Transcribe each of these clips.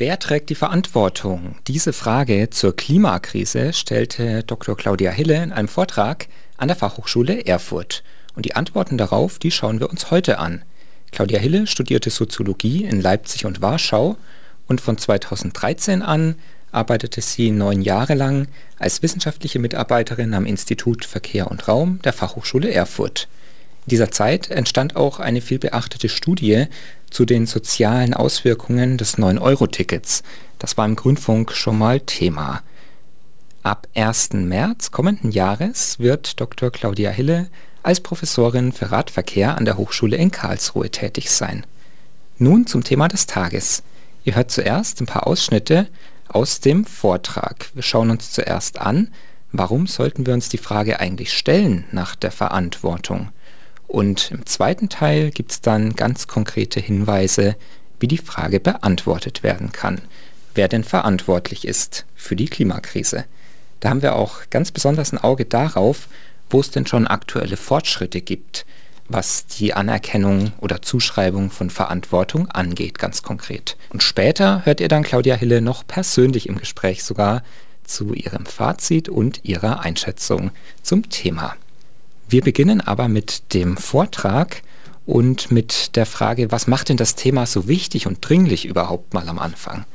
Wer trägt die Verantwortung? Diese Frage zur Klimakrise stellte Dr. Claudia Hille in einem Vortrag an der Fachhochschule Erfurt. Und die Antworten darauf, die schauen wir uns heute an. Claudia Hille studierte Soziologie in Leipzig und Warschau und von 2013 an arbeitete sie neun Jahre lang als wissenschaftliche Mitarbeiterin am Institut Verkehr und Raum der Fachhochschule Erfurt. In dieser Zeit entstand auch eine vielbeachtete Studie zu den sozialen Auswirkungen des 9-Euro-Tickets. Das war im Grünfunk schon mal Thema. Ab 1. März kommenden Jahres wird Dr. Claudia Hille als Professorin für Radverkehr an der Hochschule in Karlsruhe tätig sein. Nun zum Thema des Tages. Ihr hört zuerst ein paar Ausschnitte aus dem Vortrag. Wir schauen uns zuerst an, warum sollten wir uns die Frage eigentlich stellen nach der Verantwortung. Und im zweiten Teil gibt es dann ganz konkrete Hinweise, wie die Frage beantwortet werden kann, wer denn verantwortlich ist für die Klimakrise. Da haben wir auch ganz besonders ein Auge darauf, wo es denn schon aktuelle Fortschritte gibt, was die Anerkennung oder Zuschreibung von Verantwortung angeht, ganz konkret. Und später hört ihr dann Claudia Hille noch persönlich im Gespräch sogar zu ihrem Fazit und ihrer Einschätzung zum Thema. Wir beginnen aber mit dem Vortrag und mit der Frage, was macht denn das Thema so wichtig und dringlich überhaupt mal am Anfang?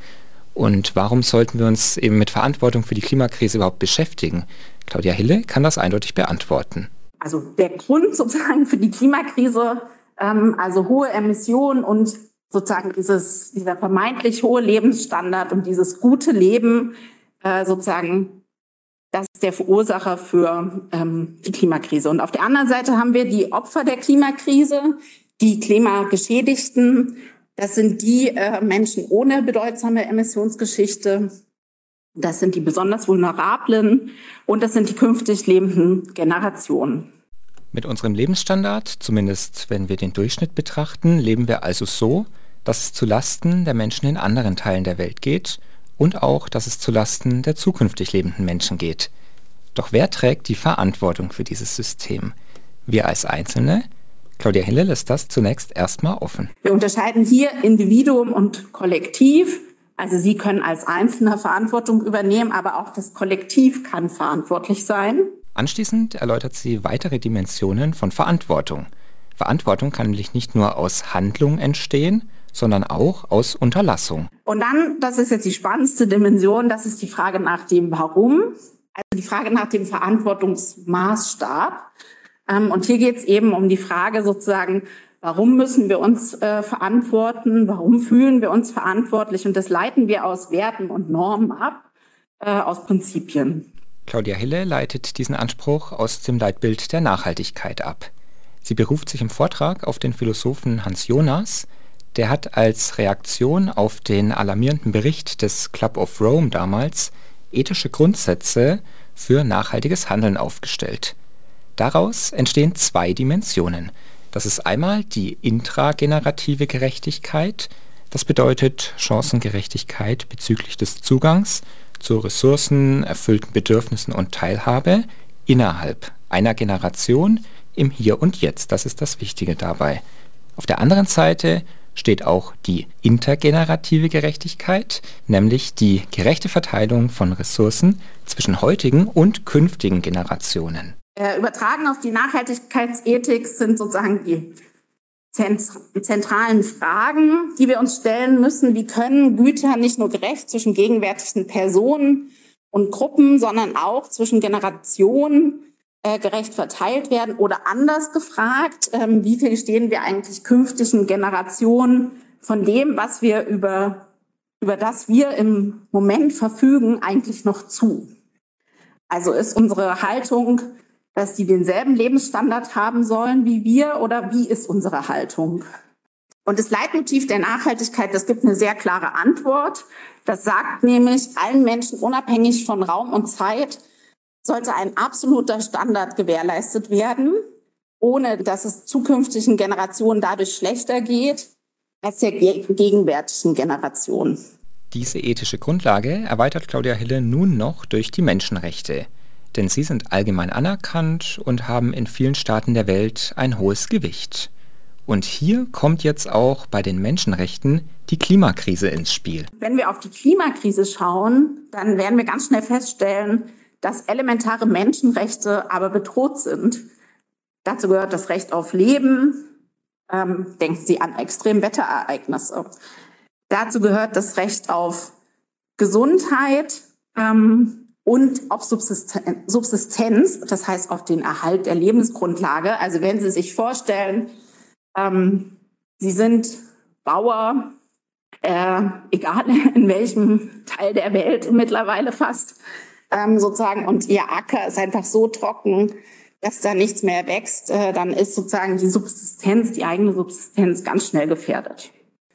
Und warum sollten wir uns eben mit Verantwortung für die Klimakrise überhaupt beschäftigen? Claudia Hille kann das eindeutig beantworten. Also der Grund sozusagen für die Klimakrise, ähm, also hohe Emissionen und sozusagen dieses, dieser vermeintlich hohe Lebensstandard und dieses gute Leben äh, sozusagen der Verursacher für ähm, die Klimakrise. Und auf der anderen Seite haben wir die Opfer der Klimakrise, die Klimageschädigten. Das sind die äh, Menschen ohne bedeutsame Emissionsgeschichte. Das sind die besonders vulnerablen und das sind die künftig lebenden Generationen. Mit unserem Lebensstandard, zumindest wenn wir den Durchschnitt betrachten, leben wir also so, dass es zu Lasten der Menschen in anderen Teilen der Welt geht – und auch, dass es zulasten der zukünftig lebenden Menschen geht. Doch wer trägt die Verantwortung für dieses System? Wir als Einzelne? Claudia Hille lässt das zunächst erstmal offen. Wir unterscheiden hier Individuum und Kollektiv. Also Sie können als Einzelner Verantwortung übernehmen, aber auch das Kollektiv kann verantwortlich sein. Anschließend erläutert sie weitere Dimensionen von Verantwortung. Verantwortung kann nämlich nicht nur aus Handlung entstehen, sondern auch aus Unterlassung. Und dann, das ist jetzt die spannendste Dimension, das ist die Frage nach dem Warum, also die Frage nach dem Verantwortungsmaßstab. Ähm, und hier geht es eben um die Frage sozusagen, warum müssen wir uns äh, verantworten, warum fühlen wir uns verantwortlich und das leiten wir aus Werten und Normen ab, äh, aus Prinzipien. Claudia Hille leitet diesen Anspruch aus dem Leitbild der Nachhaltigkeit ab. Sie beruft sich im Vortrag auf den Philosophen Hans Jonas, der hat als Reaktion auf den alarmierenden Bericht des Club of Rome damals ethische Grundsätze für nachhaltiges Handeln aufgestellt. Daraus entstehen zwei Dimensionen. Das ist einmal die intragenerative Gerechtigkeit, das bedeutet Chancengerechtigkeit bezüglich des Zugangs zu Ressourcen, erfüllten Bedürfnissen und Teilhabe innerhalb einer Generation im Hier und Jetzt. Das ist das Wichtige dabei. Auf der anderen Seite steht auch die intergenerative Gerechtigkeit, nämlich die gerechte Verteilung von Ressourcen zwischen heutigen und künftigen Generationen. Äh, übertragen auf die Nachhaltigkeitsethik sind sozusagen die zentralen Fragen, die wir uns stellen müssen. Wie können Güter nicht nur gerecht zwischen gegenwärtigen Personen und Gruppen, sondern auch zwischen Generationen äh, gerecht verteilt werden? Oder anders gefragt, ähm, wie viel stehen wir eigentlich künftigen Generationen von dem, was wir über, über das wir im Moment verfügen, eigentlich noch zu? Also ist unsere Haltung, dass die denselben Lebensstandard haben sollen wie wir oder wie ist unsere Haltung? Und das Leitmotiv der Nachhaltigkeit, das gibt eine sehr klare Antwort. Das sagt nämlich allen Menschen unabhängig von Raum und Zeit sollte ein absoluter Standard gewährleistet werden, ohne dass es zukünftigen Generationen dadurch schlechter geht als der gegenwärtigen Generation. Diese ethische Grundlage erweitert Claudia Hille nun noch durch die Menschenrechte, denn sie sind allgemein anerkannt und haben in vielen Staaten der Welt ein hohes Gewicht. Und hier kommt jetzt auch bei den Menschenrechten die Klimakrise ins Spiel. Wenn wir auf die Klimakrise schauen, dann werden wir ganz schnell feststellen, dass elementare Menschenrechte aber bedroht sind. Dazu gehört das Recht auf Leben. Ähm, denken Sie an Extremwetterereignisse. Dazu gehört das Recht auf Gesundheit ähm, und auf Subsistenz, das heißt auf den Erhalt der Lebensgrundlage. Also wenn Sie sich vorstellen, ähm, Sie sind Bauer, äh, egal in welchem Teil der Welt mittlerweile fast, ähm, sozusagen, und Ihr Acker ist einfach so trocken, dass da nichts mehr wächst, äh, dann ist sozusagen die Subsistenz, die eigene Subsistenz ganz schnell gefährdet.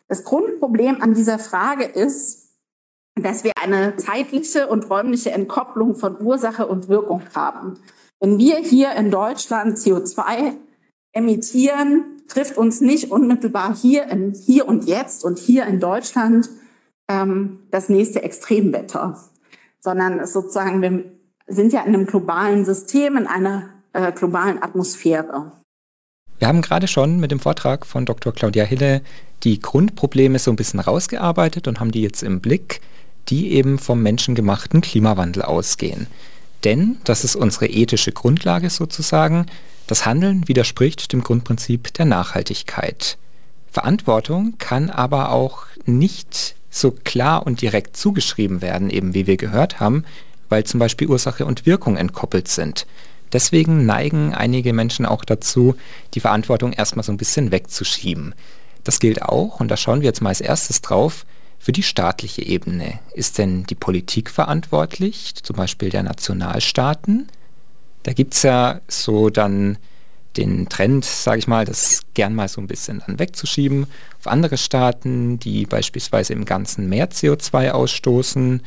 Das Grundproblem an dieser Frage ist, dass wir eine zeitliche und räumliche Entkopplung von Ursache und Wirkung haben. Wenn wir hier in Deutschland CO2 emittieren, trifft uns nicht unmittelbar hier, in, hier und jetzt und hier in Deutschland ähm, das nächste Extremwetter, sondern es sozusagen, wir sind ja in einem globalen System, in einer äh, globalen Atmosphäre. Wir haben gerade schon mit dem Vortrag von Dr. Claudia Hille die Grundprobleme so ein bisschen rausgearbeitet und haben die jetzt im Blick, die eben vom menschengemachten Klimawandel ausgehen. Denn, das ist unsere ethische Grundlage sozusagen, das Handeln widerspricht dem Grundprinzip der Nachhaltigkeit. Verantwortung kann aber auch nicht so klar und direkt zugeschrieben werden, eben wie wir gehört haben, weil zum Beispiel Ursache und Wirkung entkoppelt sind. Deswegen neigen einige Menschen auch dazu, die Verantwortung erstmal so ein bisschen wegzuschieben. Das gilt auch, und da schauen wir jetzt mal als erstes drauf, für die staatliche Ebene. Ist denn die Politik verantwortlich, zum Beispiel der Nationalstaaten? Da gibt es ja so dann den Trend, sage ich mal, das gern mal so ein bisschen dann wegzuschieben auf andere Staaten, die beispielsweise im ganzen mehr CO2 ausstoßen.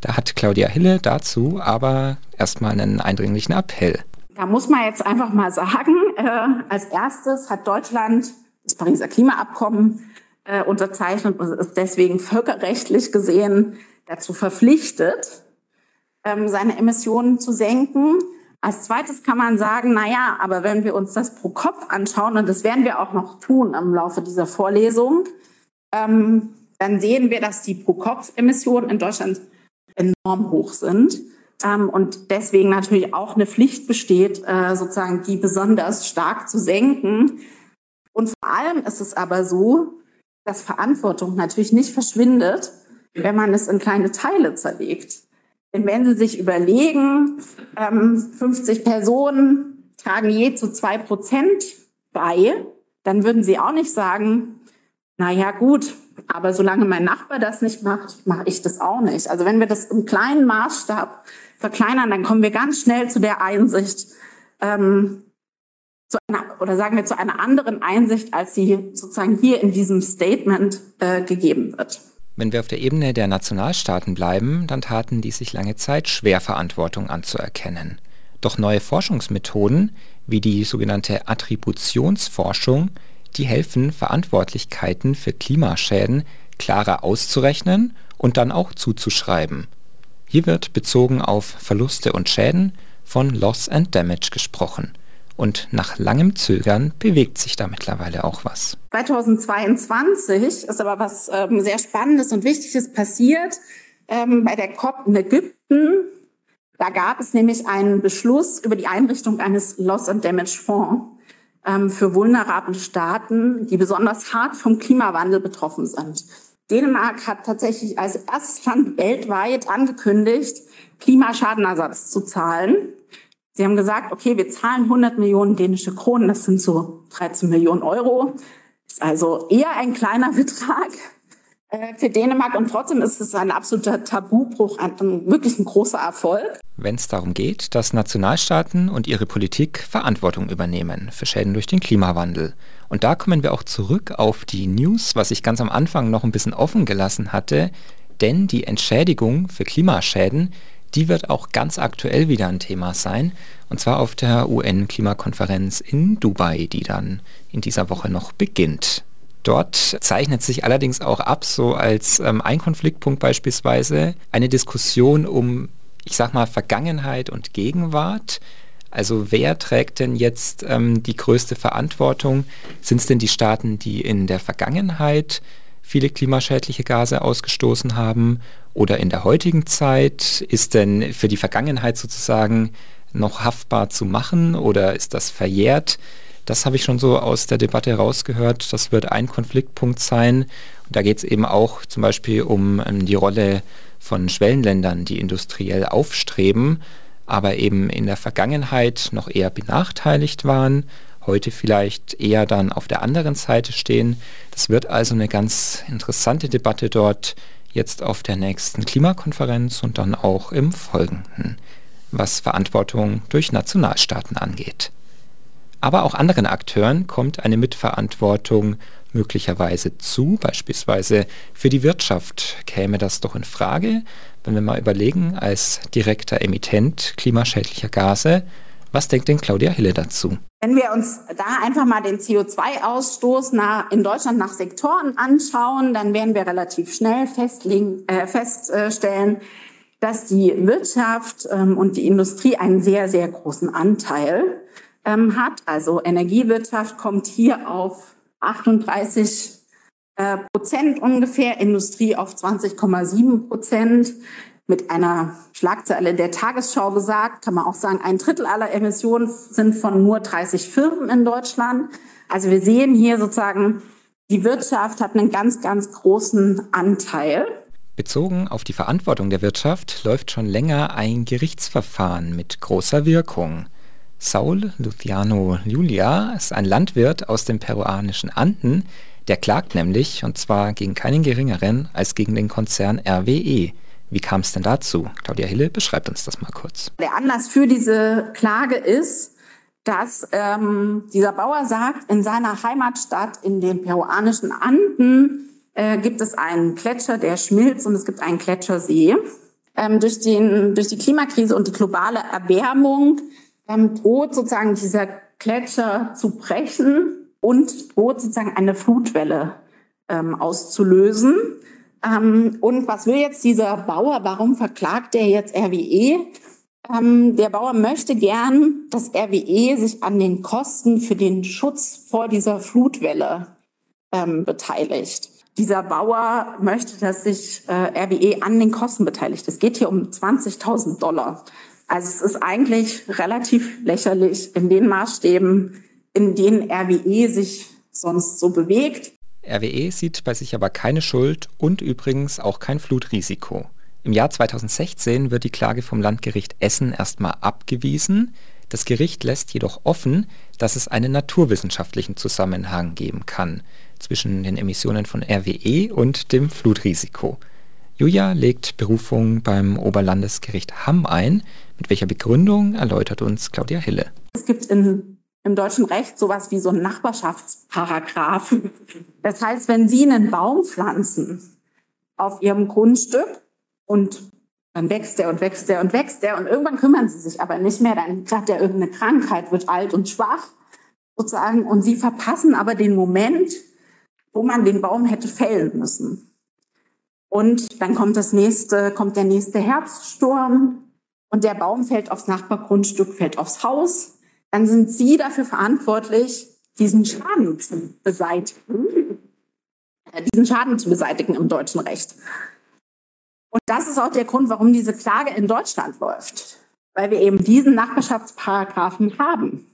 Da hat Claudia Hille dazu aber erstmal einen eindringlichen Appell. Da muss man jetzt einfach mal sagen, äh, als erstes hat Deutschland das Pariser Klimaabkommen äh, unterzeichnet und ist deswegen völkerrechtlich gesehen dazu verpflichtet, ähm, seine Emissionen zu senken. Als zweites kann man sagen, na ja, aber wenn wir uns das pro Kopf anschauen, und das werden wir auch noch tun im Laufe dieser Vorlesung, ähm, dann sehen wir, dass die Pro-Kopf-Emissionen in Deutschland enorm hoch sind ähm, und deswegen natürlich auch eine Pflicht besteht, äh, sozusagen die besonders stark zu senken. Und vor allem ist es aber so, dass Verantwortung natürlich nicht verschwindet, wenn man es in kleine Teile zerlegt. Denn wenn Sie sich überlegen, ähm, 50 Personen tragen je zu zwei Prozent bei, dann würden Sie auch nicht sagen, na ja, gut, aber solange mein Nachbar das nicht macht, mache ich das auch nicht. Also wenn wir das im kleinen Maßstab verkleinern, dann kommen wir ganz schnell zu der Einsicht, ähm, zu einer, oder sagen wir zu einer anderen Einsicht, als sie sozusagen hier in diesem Statement äh, gegeben wird. Wenn wir auf der Ebene der Nationalstaaten bleiben, dann taten die sich lange Zeit schwer, Verantwortung anzuerkennen. Doch neue Forschungsmethoden, wie die sogenannte Attributionsforschung, die helfen, Verantwortlichkeiten für Klimaschäden klarer auszurechnen und dann auch zuzuschreiben. Hier wird bezogen auf Verluste und Schäden von Loss and Damage gesprochen. Und nach langem Zögern bewegt sich da mittlerweile auch was. 2022 ist aber was ähm, sehr Spannendes und Wichtiges passiert ähm, bei der COP in Ägypten. Da gab es nämlich einen Beschluss über die Einrichtung eines Loss and Damage Fonds ähm, für vulnerable Staaten, die besonders hart vom Klimawandel betroffen sind. Dänemark hat tatsächlich als erstes Land weltweit angekündigt, Klimaschadenersatz zu zahlen. Sie haben gesagt, okay, wir zahlen 100 Millionen dänische Kronen, das sind so 13 Millionen Euro. Ist also eher ein kleiner Betrag äh, für Dänemark und trotzdem ist es ein absoluter Tabubruch, ein, ein wirklich ein großer Erfolg. Wenn es darum geht, dass Nationalstaaten und ihre Politik Verantwortung übernehmen für Schäden durch den Klimawandel. Und da kommen wir auch zurück auf die News, was ich ganz am Anfang noch ein bisschen offen gelassen hatte, denn die Entschädigung für Klimaschäden die wird auch ganz aktuell wieder ein Thema sein. Und zwar auf der UN-Klimakonferenz in Dubai, die dann in dieser Woche noch beginnt. Dort zeichnet sich allerdings auch ab, so als ähm, ein Konfliktpunkt beispielsweise, eine Diskussion um, ich sag mal, Vergangenheit und Gegenwart. Also wer trägt denn jetzt ähm, die größte Verantwortung? Sind es denn die Staaten, die in der Vergangenheit viele klimaschädliche Gase ausgestoßen haben? Oder in der heutigen Zeit ist denn für die Vergangenheit sozusagen noch haftbar zu machen oder ist das verjährt? Das habe ich schon so aus der Debatte rausgehört. Das wird ein Konfliktpunkt sein. Und da geht es eben auch zum Beispiel um, ähm, die Rolle von Schwellenländern, die industriell aufstreben aber eben in der Vergangenheit noch eher benachteiligt waren, heute vielleicht eher dann auf der anderen Seite stehen. Das wird also eine ganz interessante Debatte dort jetzt auf der nächsten Klimakonferenz und dann auch im folgenden, was Verantwortung durch Nationalstaaten angeht. Aber auch anderen Akteuren kommt eine Mitverantwortung möglicherweise zu, beispielsweise für die Wirtschaft käme das doch in Frage, wenn wir mal überlegen, als direkter Emittent klimaschädlicher Gase, was denkt denn Claudia Hille dazu? Wenn wir uns da einfach mal den CO2-Ausstoß in Deutschland nach Sektoren anschauen, dann werden wir relativ schnell äh, feststellen, dass die Wirtschaft ähm, und die Industrie einen sehr, sehr großen Anteil ähm, hat. Also Energiewirtschaft kommt hier auf 38 äh, Prozent ungefähr, Industrie auf 20,7 Prozent. Mit einer Schlagzeile der Tagesschau gesagt, kann man auch sagen, ein Drittel aller Emissionen sind von nur 30 Firmen in Deutschland. Also wir sehen hier sozusagen, die Wirtschaft hat einen ganz, ganz großen Anteil. Bezogen auf die Verantwortung der Wirtschaft läuft schon länger ein Gerichtsverfahren mit großer Wirkung. Saul Luciano Julia ist ein Landwirt aus den peruanischen Anden, der klagt nämlich, und zwar gegen keinen geringeren als gegen den Konzern RWE. Wie kam es denn dazu? Claudia Hille beschreibt uns das mal kurz. Der Anlass für diese Klage ist, dass ähm, dieser Bauer sagt, in seiner Heimatstadt in den peruanischen Anden äh, gibt es einen Gletscher, der schmilzt und es gibt einen Gletschersee. Ähm, durch, den, durch die Klimakrise und die globale Erwärmung ähm, droht sozusagen dieser Gletscher zu brechen und droht sozusagen eine Flutwelle ähm, auszulösen. Ähm, und was will jetzt dieser Bauer? Warum verklagt er jetzt RWE? Ähm, der Bauer möchte gern, dass RWE sich an den Kosten für den Schutz vor dieser Flutwelle ähm, beteiligt. Dieser Bauer möchte, dass sich äh, RWE an den Kosten beteiligt. Es geht hier um 20.000 Dollar. Also es ist eigentlich relativ lächerlich in den Maßstäben, in denen RWE sich sonst so bewegt. RWE sieht bei sich aber keine Schuld und übrigens auch kein Flutrisiko. Im Jahr 2016 wird die Klage vom Landgericht Essen erstmal abgewiesen. Das Gericht lässt jedoch offen, dass es einen naturwissenschaftlichen Zusammenhang geben kann zwischen den Emissionen von RWE und dem Flutrisiko. Julia legt Berufung beim Oberlandesgericht Hamm ein. Mit welcher Begründung erläutert uns Claudia Hille. Es gibt in im deutschen Recht sowas wie so ein Nachbarschaftsparagraph. Das heißt, wenn Sie einen Baum pflanzen auf Ihrem Grundstück und dann wächst der und wächst der und wächst der und irgendwann kümmern Sie sich aber nicht mehr, dann hat der irgendeine Krankheit, wird alt und schwach sozusagen und Sie verpassen aber den Moment, wo man den Baum hätte fällen müssen. Und dann kommt das nächste, kommt der nächste Herbststurm und der Baum fällt aufs Nachbargrundstück, fällt aufs Haus dann sind Sie dafür verantwortlich, diesen Schaden zu beseitigen, äh, diesen Schaden zu beseitigen im deutschen Recht. Und das ist auch der Grund, warum diese Klage in Deutschland läuft, weil wir eben diesen Nachbarschaftsparagraphen haben.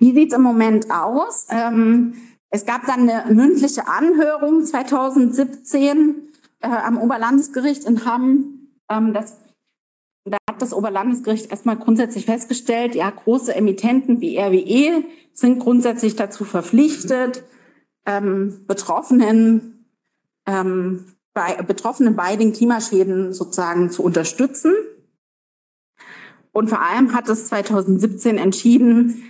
Wie sieht es im Moment aus? Ähm, es gab dann eine mündliche Anhörung 2017 äh, am Oberlandesgericht in Hamm. Ähm, das da hat das Oberlandesgericht erstmal grundsätzlich festgestellt, ja, große Emittenten wie RWE sind grundsätzlich dazu verpflichtet, ähm, Betroffenen, ähm, bei, Betroffenen bei den Klimaschäden sozusagen zu unterstützen. Und vor allem hat es 2017 entschieden,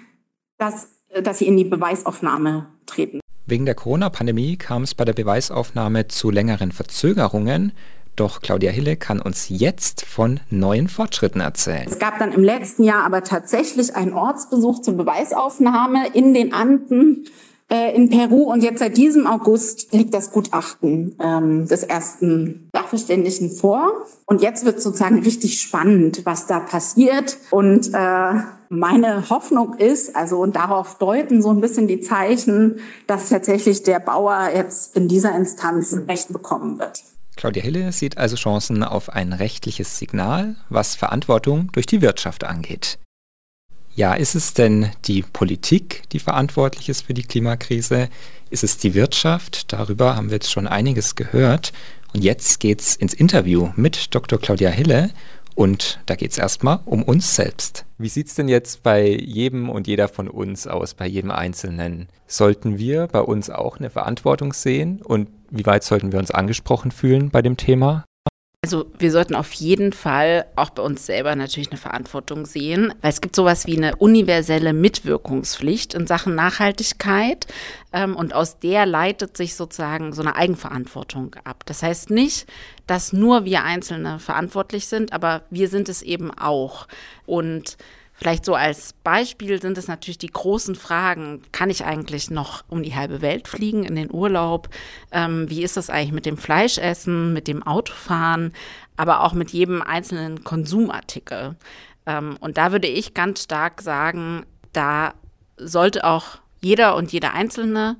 dass, dass sie in die Beweisaufnahme treten. Wegen der Corona-Pandemie kam es bei der Beweisaufnahme zu längeren Verzögerungen. Doch Claudia Hille kann uns jetzt von neuen Fortschritten erzählen. Es gab dann im letzten Jahr aber tatsächlich einen Ortsbesuch zur Beweisaufnahme in den Anden äh, in Peru und jetzt seit diesem August liegt das Gutachten ähm, des ersten Sachverständigen vor. Und jetzt wird sozusagen richtig spannend, was da passiert. Und äh, Meine Hoffnung ist, also und darauf deuten so ein bisschen die Zeichen, dass tatsächlich der Bauer jetzt in dieser Instanz Recht bekommen wird. Claudia Hille sieht also Chancen auf ein rechtliches Signal, was Verantwortung durch die Wirtschaft angeht. Ja, ist es denn die Politik, die verantwortlich ist für die Klimakrise? Ist es die Wirtschaft? Darüber haben wir jetzt schon einiges gehört. Und jetzt geht's ins Interview mit Dr. Claudia Hille und da geht es erstmal um uns selbst. Wie sieht es denn jetzt bei jedem und jeder von uns aus, bei jedem Einzelnen? Sollten wir bei uns auch eine Verantwortung sehen und wie weit sollten wir uns angesprochen fühlen bei dem Thema? Also wir sollten auf jeden Fall auch bei uns selber natürlich eine Verantwortung sehen, weil es gibt sowas wie eine universelle Mitwirkungspflicht in Sachen Nachhaltigkeit ähm, und aus der leitet sich sozusagen so eine Eigenverantwortung ab. Das heißt nicht, dass nur wir Einzelne verantwortlich sind, aber wir sind es eben auch. Und Vielleicht so als Beispiel sind es natürlich die großen Fragen. Kann ich eigentlich noch um die halbe Welt fliegen in den Urlaub? Ähm, wie ist das eigentlich mit dem Fleischessen, mit dem Autofahren, aber auch mit jedem einzelnen Konsumartikel? Ähm, und da würde ich ganz stark sagen, da sollte auch jeder und jeder Einzelne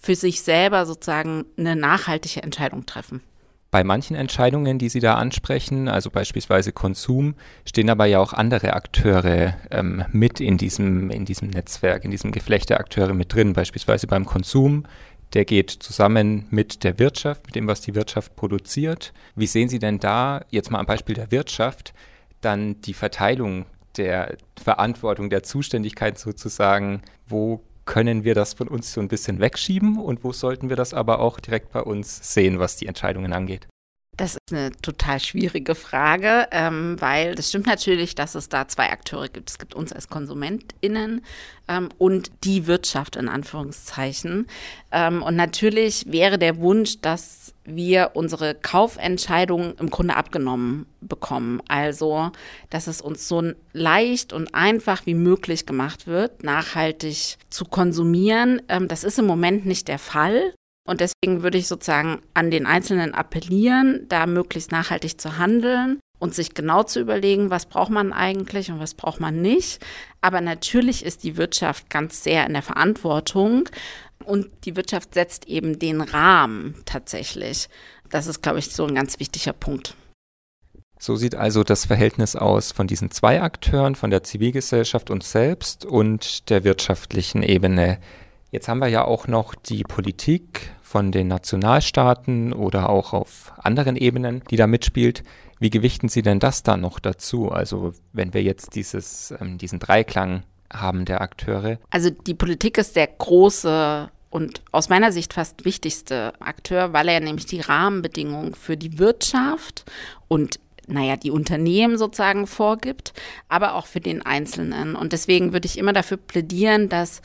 für sich selber sozusagen eine nachhaltige Entscheidung treffen. Bei manchen Entscheidungen, die Sie da ansprechen, also beispielsweise Konsum, stehen aber ja auch andere Akteure ähm, mit in diesem, in diesem Netzwerk, in diesem Geflecht der Akteure mit drin. Beispielsweise beim Konsum, der geht zusammen mit der Wirtschaft, mit dem, was die Wirtschaft produziert. Wie sehen Sie denn da, jetzt mal am Beispiel der Wirtschaft, dann die Verteilung der Verantwortung, der Zuständigkeit sozusagen, wo können wir das von uns so ein bisschen wegschieben und wo sollten wir das aber auch direkt bei uns sehen, was die Entscheidungen angeht? Das ist eine total schwierige Frage, ähm, weil das stimmt natürlich, dass es da zwei Akteure gibt. Es gibt uns als KonsumentInnen ähm, und die Wirtschaft in Anführungszeichen. Ähm, und natürlich wäre der Wunsch, dass wir unsere Kaufentscheidungen im Grunde abgenommen bekommen. Also, dass es uns so leicht und einfach wie möglich gemacht wird, nachhaltig zu konsumieren. Ähm, das ist im Moment nicht der Fall. Und deswegen würde ich sozusagen an den Einzelnen appellieren, da möglichst nachhaltig zu handeln und sich genau zu überlegen, was braucht man eigentlich und was braucht man nicht. Aber natürlich ist die Wirtschaft ganz sehr in der Verantwortung und die Wirtschaft setzt eben den Rahmen tatsächlich. Das ist, glaube ich, so ein ganz wichtiger Punkt. So sieht also das Verhältnis aus von diesen zwei Akteuren, von der Zivilgesellschaft uns selbst und der wirtschaftlichen Ebene. Jetzt haben wir ja auch noch die Politik von den Nationalstaaten oder auch auf anderen Ebenen, die da mitspielt. Wie gewichten Sie denn das da noch dazu? Also wenn wir jetzt dieses, ähm, diesen Dreiklang haben der Akteure. Also die Politik ist der große und aus meiner Sicht fast wichtigste Akteur, weil er nämlich die Rahmenbedingungen für die Wirtschaft und naja, die Unternehmen sozusagen vorgibt, aber auch für den Einzelnen. Und deswegen würde ich immer dafür plädieren, dass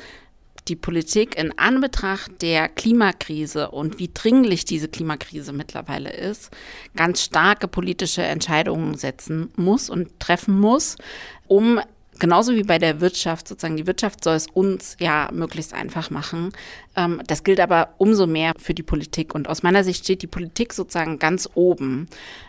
die Politik in Anbetracht der Klimakrise und wie dringlich diese Klimakrise mittlerweile ist, ganz starke politische Entscheidungen setzen muss und treffen muss, um genauso wie bei der Wirtschaft, sozusagen die Wirtschaft soll es uns ja möglichst einfach machen. Ähm, das gilt aber umso mehr für die Politik. Und aus meiner Sicht steht die Politik sozusagen ganz oben.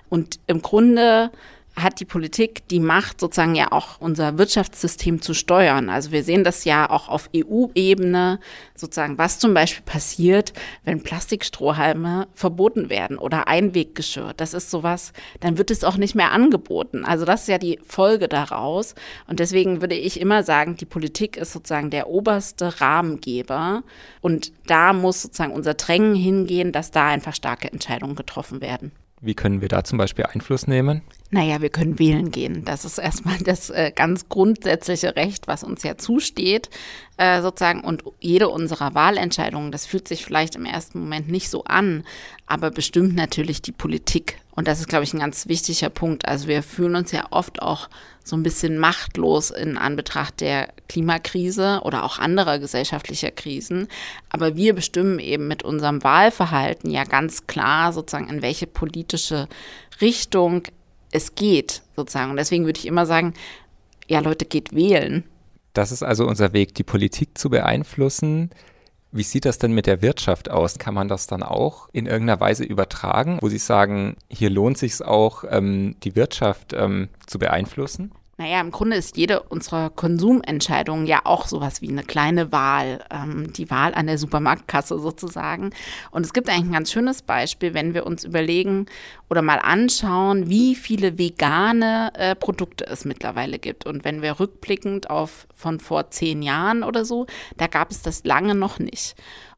Und im Grunde hat die Politik die Macht, sozusagen ja auch unser Wirtschaftssystem zu steuern. Also wir sehen das ja auch auf EU-Ebene, sozusagen, was zum Beispiel passiert, wenn Plastikstrohhalme verboten werden oder Einweggeschirr. Das ist sowas, dann wird es auch nicht mehr angeboten. Also das ist ja die Folge daraus. Und deswegen würde ich immer sagen, die Politik ist sozusagen der oberste Rahmengeber. Und da muss sozusagen unser Drängen hingehen, dass da einfach starke Entscheidungen getroffen werden. Wie können wir da zum Beispiel Einfluss nehmen? Naja, wir können wählen gehen. Das ist erstmal das äh, ganz grundsätzliche Recht, was uns ja zusteht, äh, sozusagen. Und jede unserer Wahlentscheidungen, das fühlt sich vielleicht im ersten Moment nicht so an, aber bestimmt natürlich die Politik. Und das ist, glaube ich, ein ganz wichtiger Punkt. Also wir fühlen uns ja oft auch so ein bisschen machtlos in Anbetracht der Klimakrise oder auch anderer gesellschaftlicher Krisen. Aber wir bestimmen eben mit unserem Wahlverhalten ja ganz klar sozusagen, in welche politische Richtung es geht, sozusagen. Und deswegen würde ich immer sagen, ja, Leute, geht wählen. Das ist also unser Weg, die Politik zu beeinflussen. Wie sieht das denn mit der Wirtschaft aus? Kann man das dann auch in irgendeiner Weise übertragen, wo Sie sagen, hier lohnt sich auch, ähm, die Wirtschaft ähm, zu beeinflussen? Naja, im Grunde ist jede unserer Konsumentscheidungen ja auch sowas wie eine kleine Wahl, ähm, die Wahl an der Supermarktkasse sozusagen. Und es gibt eigentlich ein ganz schönes Beispiel, wenn wir uns überlegen oder mal anschauen, wie viele vegane äh, Produkte es mittlerweile gibt. Und wenn wir rückblickend auf von vor zehn Jahren oder so, da gab es das lange noch nicht.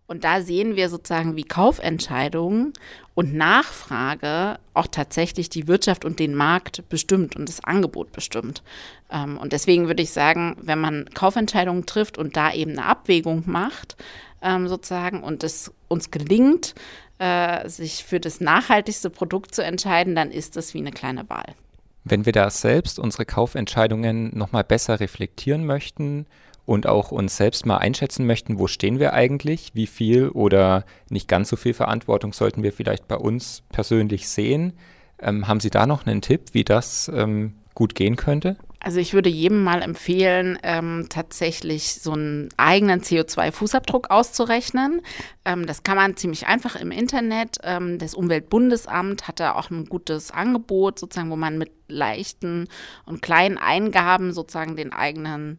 Und da sehen wir sozusagen, wie Kaufentscheidungen und Nachfrage auch tatsächlich die Wirtschaft und den Markt bestimmt und das Angebot bestimmt. Ähm, und deswegen würde ich sagen, wenn man Kaufentscheidungen trifft und da eben eine Abwägung macht, ähm, sozusagen, und es uns gelingt, äh, sich für das nachhaltigste Produkt zu entscheiden, dann ist das wie eine kleine Wahl. Wenn wir da selbst unsere Kaufentscheidungen nochmal besser reflektieren möchten, und auch uns selbst mal einschätzen möchten, wo stehen wir eigentlich, wie viel oder nicht ganz so viel Verantwortung sollten wir vielleicht bei uns persönlich sehen. Ähm, haben Sie da noch einen Tipp, wie das ähm, gut gehen könnte? Also ich würde jedem mal empfehlen, ähm, tatsächlich so einen eigenen CO2-Fußabdruck auszurechnen. Ähm, das kann man ziemlich einfach im Internet. Ähm, das Umweltbundesamt hat da auch ein gutes Angebot, sozusagen, wo man mit leichten und kleinen Eingaben sozusagen den eigenen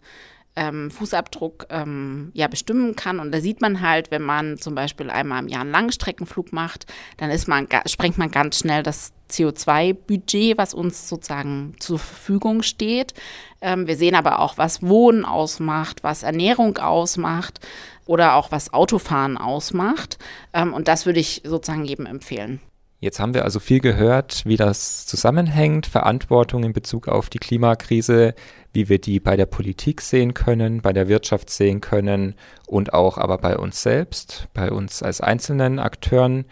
ähm, Fußabdruck ähm, ja bestimmen kann. Und da sieht man halt, wenn man zum Beispiel einmal im Jahr einen Langstreckenflug macht, dann ist man, sprengt man ganz schnell das CO2-Budget, was uns sozusagen zur Verfügung steht. Ähm, wir sehen aber auch, was Wohnen ausmacht, was Ernährung ausmacht oder auch was Autofahren ausmacht. Ähm, und das würde ich sozusagen jedem empfehlen. Jetzt haben wir also viel gehört, wie das zusammenhängt, Verantwortung in Bezug auf die Klimakrise, wie wir die bei der Politik sehen können, bei der Wirtschaft sehen können und auch aber bei uns selbst, bei uns als einzelnen Akteuren,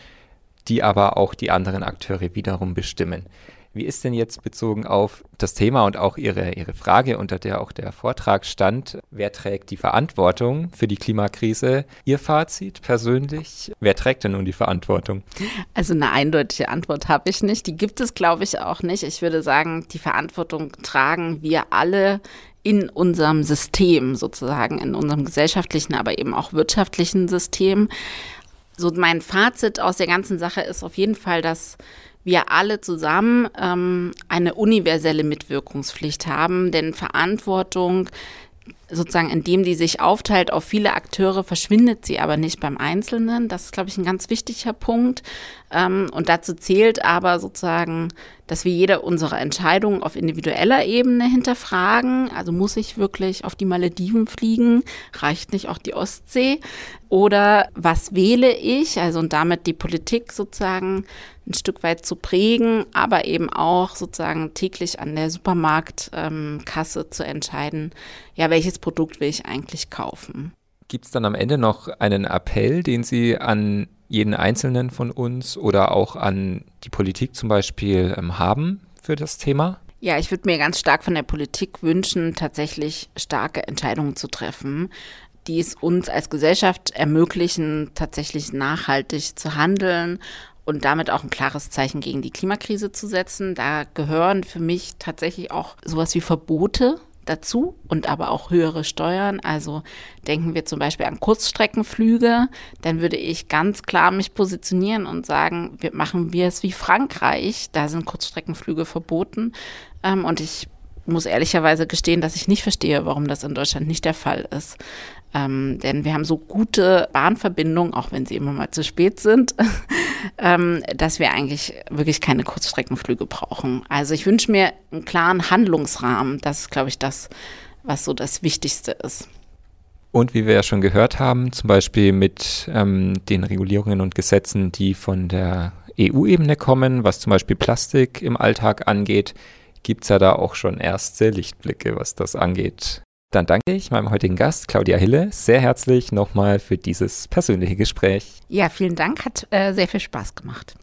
die aber auch die anderen Akteure wiederum bestimmen. Wie ist denn jetzt bezogen auf das Thema und auch Ihre, Ihre Frage, unter der auch der Vortrag stand, wer trägt die Verantwortung für die Klimakrise? Ihr Fazit persönlich, wer trägt denn nun die Verantwortung? Also eine eindeutige Antwort habe ich nicht. Die gibt es, glaube ich, auch nicht. Ich würde sagen, die Verantwortung tragen wir alle in unserem System sozusagen, in unserem gesellschaftlichen, aber eben auch wirtschaftlichen System. So mein Fazit aus der ganzen Sache ist auf jeden Fall, dass wir alle zusammen ähm, eine universelle Mitwirkungspflicht haben, denn Verantwortung sozusagen, indem die sich aufteilt auf viele Akteure, verschwindet sie aber nicht beim Einzelnen. Das ist, glaube ich, ein ganz wichtiger Punkt. Ähm, und dazu zählt aber sozusagen, dass wir jede unserer Entscheidungen auf individueller Ebene hinterfragen. Also muss ich wirklich auf die Malediven fliegen? Reicht nicht auch die Ostsee? Oder was wähle ich? Also und damit die Politik sozusagen ein Stück weit zu prägen, aber eben auch sozusagen täglich an der Supermarktkasse ähm, zu entscheiden, ja, welches Produkt will ich eigentlich kaufen. Gibt es dann am Ende noch einen Appell, den Sie an jeden Einzelnen von uns oder auch an die Politik zum Beispiel ähm, haben für das Thema? Ja, ich würde mir ganz stark von der Politik wünschen, tatsächlich starke Entscheidungen zu treffen, die es uns als Gesellschaft ermöglichen, tatsächlich nachhaltig zu handeln und damit auch ein klares Zeichen gegen die Klimakrise zu setzen. Da gehören für mich tatsächlich auch sowas wie Verbote dazu und aber auch höhere Steuern. Also denken wir zum Beispiel an Kurzstreckenflüge, dann würde ich ganz klar mich positionieren und sagen, wir machen wir es wie Frankreich, da sind Kurzstreckenflüge verboten. Ähm, und ich muss ehrlicherweise gestehen, dass ich nicht verstehe, warum das in Deutschland nicht der Fall ist. Ähm, denn wir haben so gute Bahnverbindungen, auch wenn sie immer mal zu spät sind, ähm, dass wir eigentlich wirklich keine Kurzstreckenflüge brauchen. Also ich wünsche mir einen klaren Handlungsrahmen. Das ist, glaube ich, das, was so das Wichtigste ist. Und wie wir ja schon gehört haben, zum Beispiel mit ähm, den Regulierungen und Gesetzen, die von der EU-Ebene kommen, was zum Beispiel Plastik im Alltag angeht, gibt es ja da auch schon erste Lichtblicke, was das angeht. Dann danke ich meinem heutigen Gast, Claudia Hille, sehr herzlich nochmal für dieses persönliche Gespräch. Ja, vielen Dank, hat äh, sehr viel Spaß gemacht.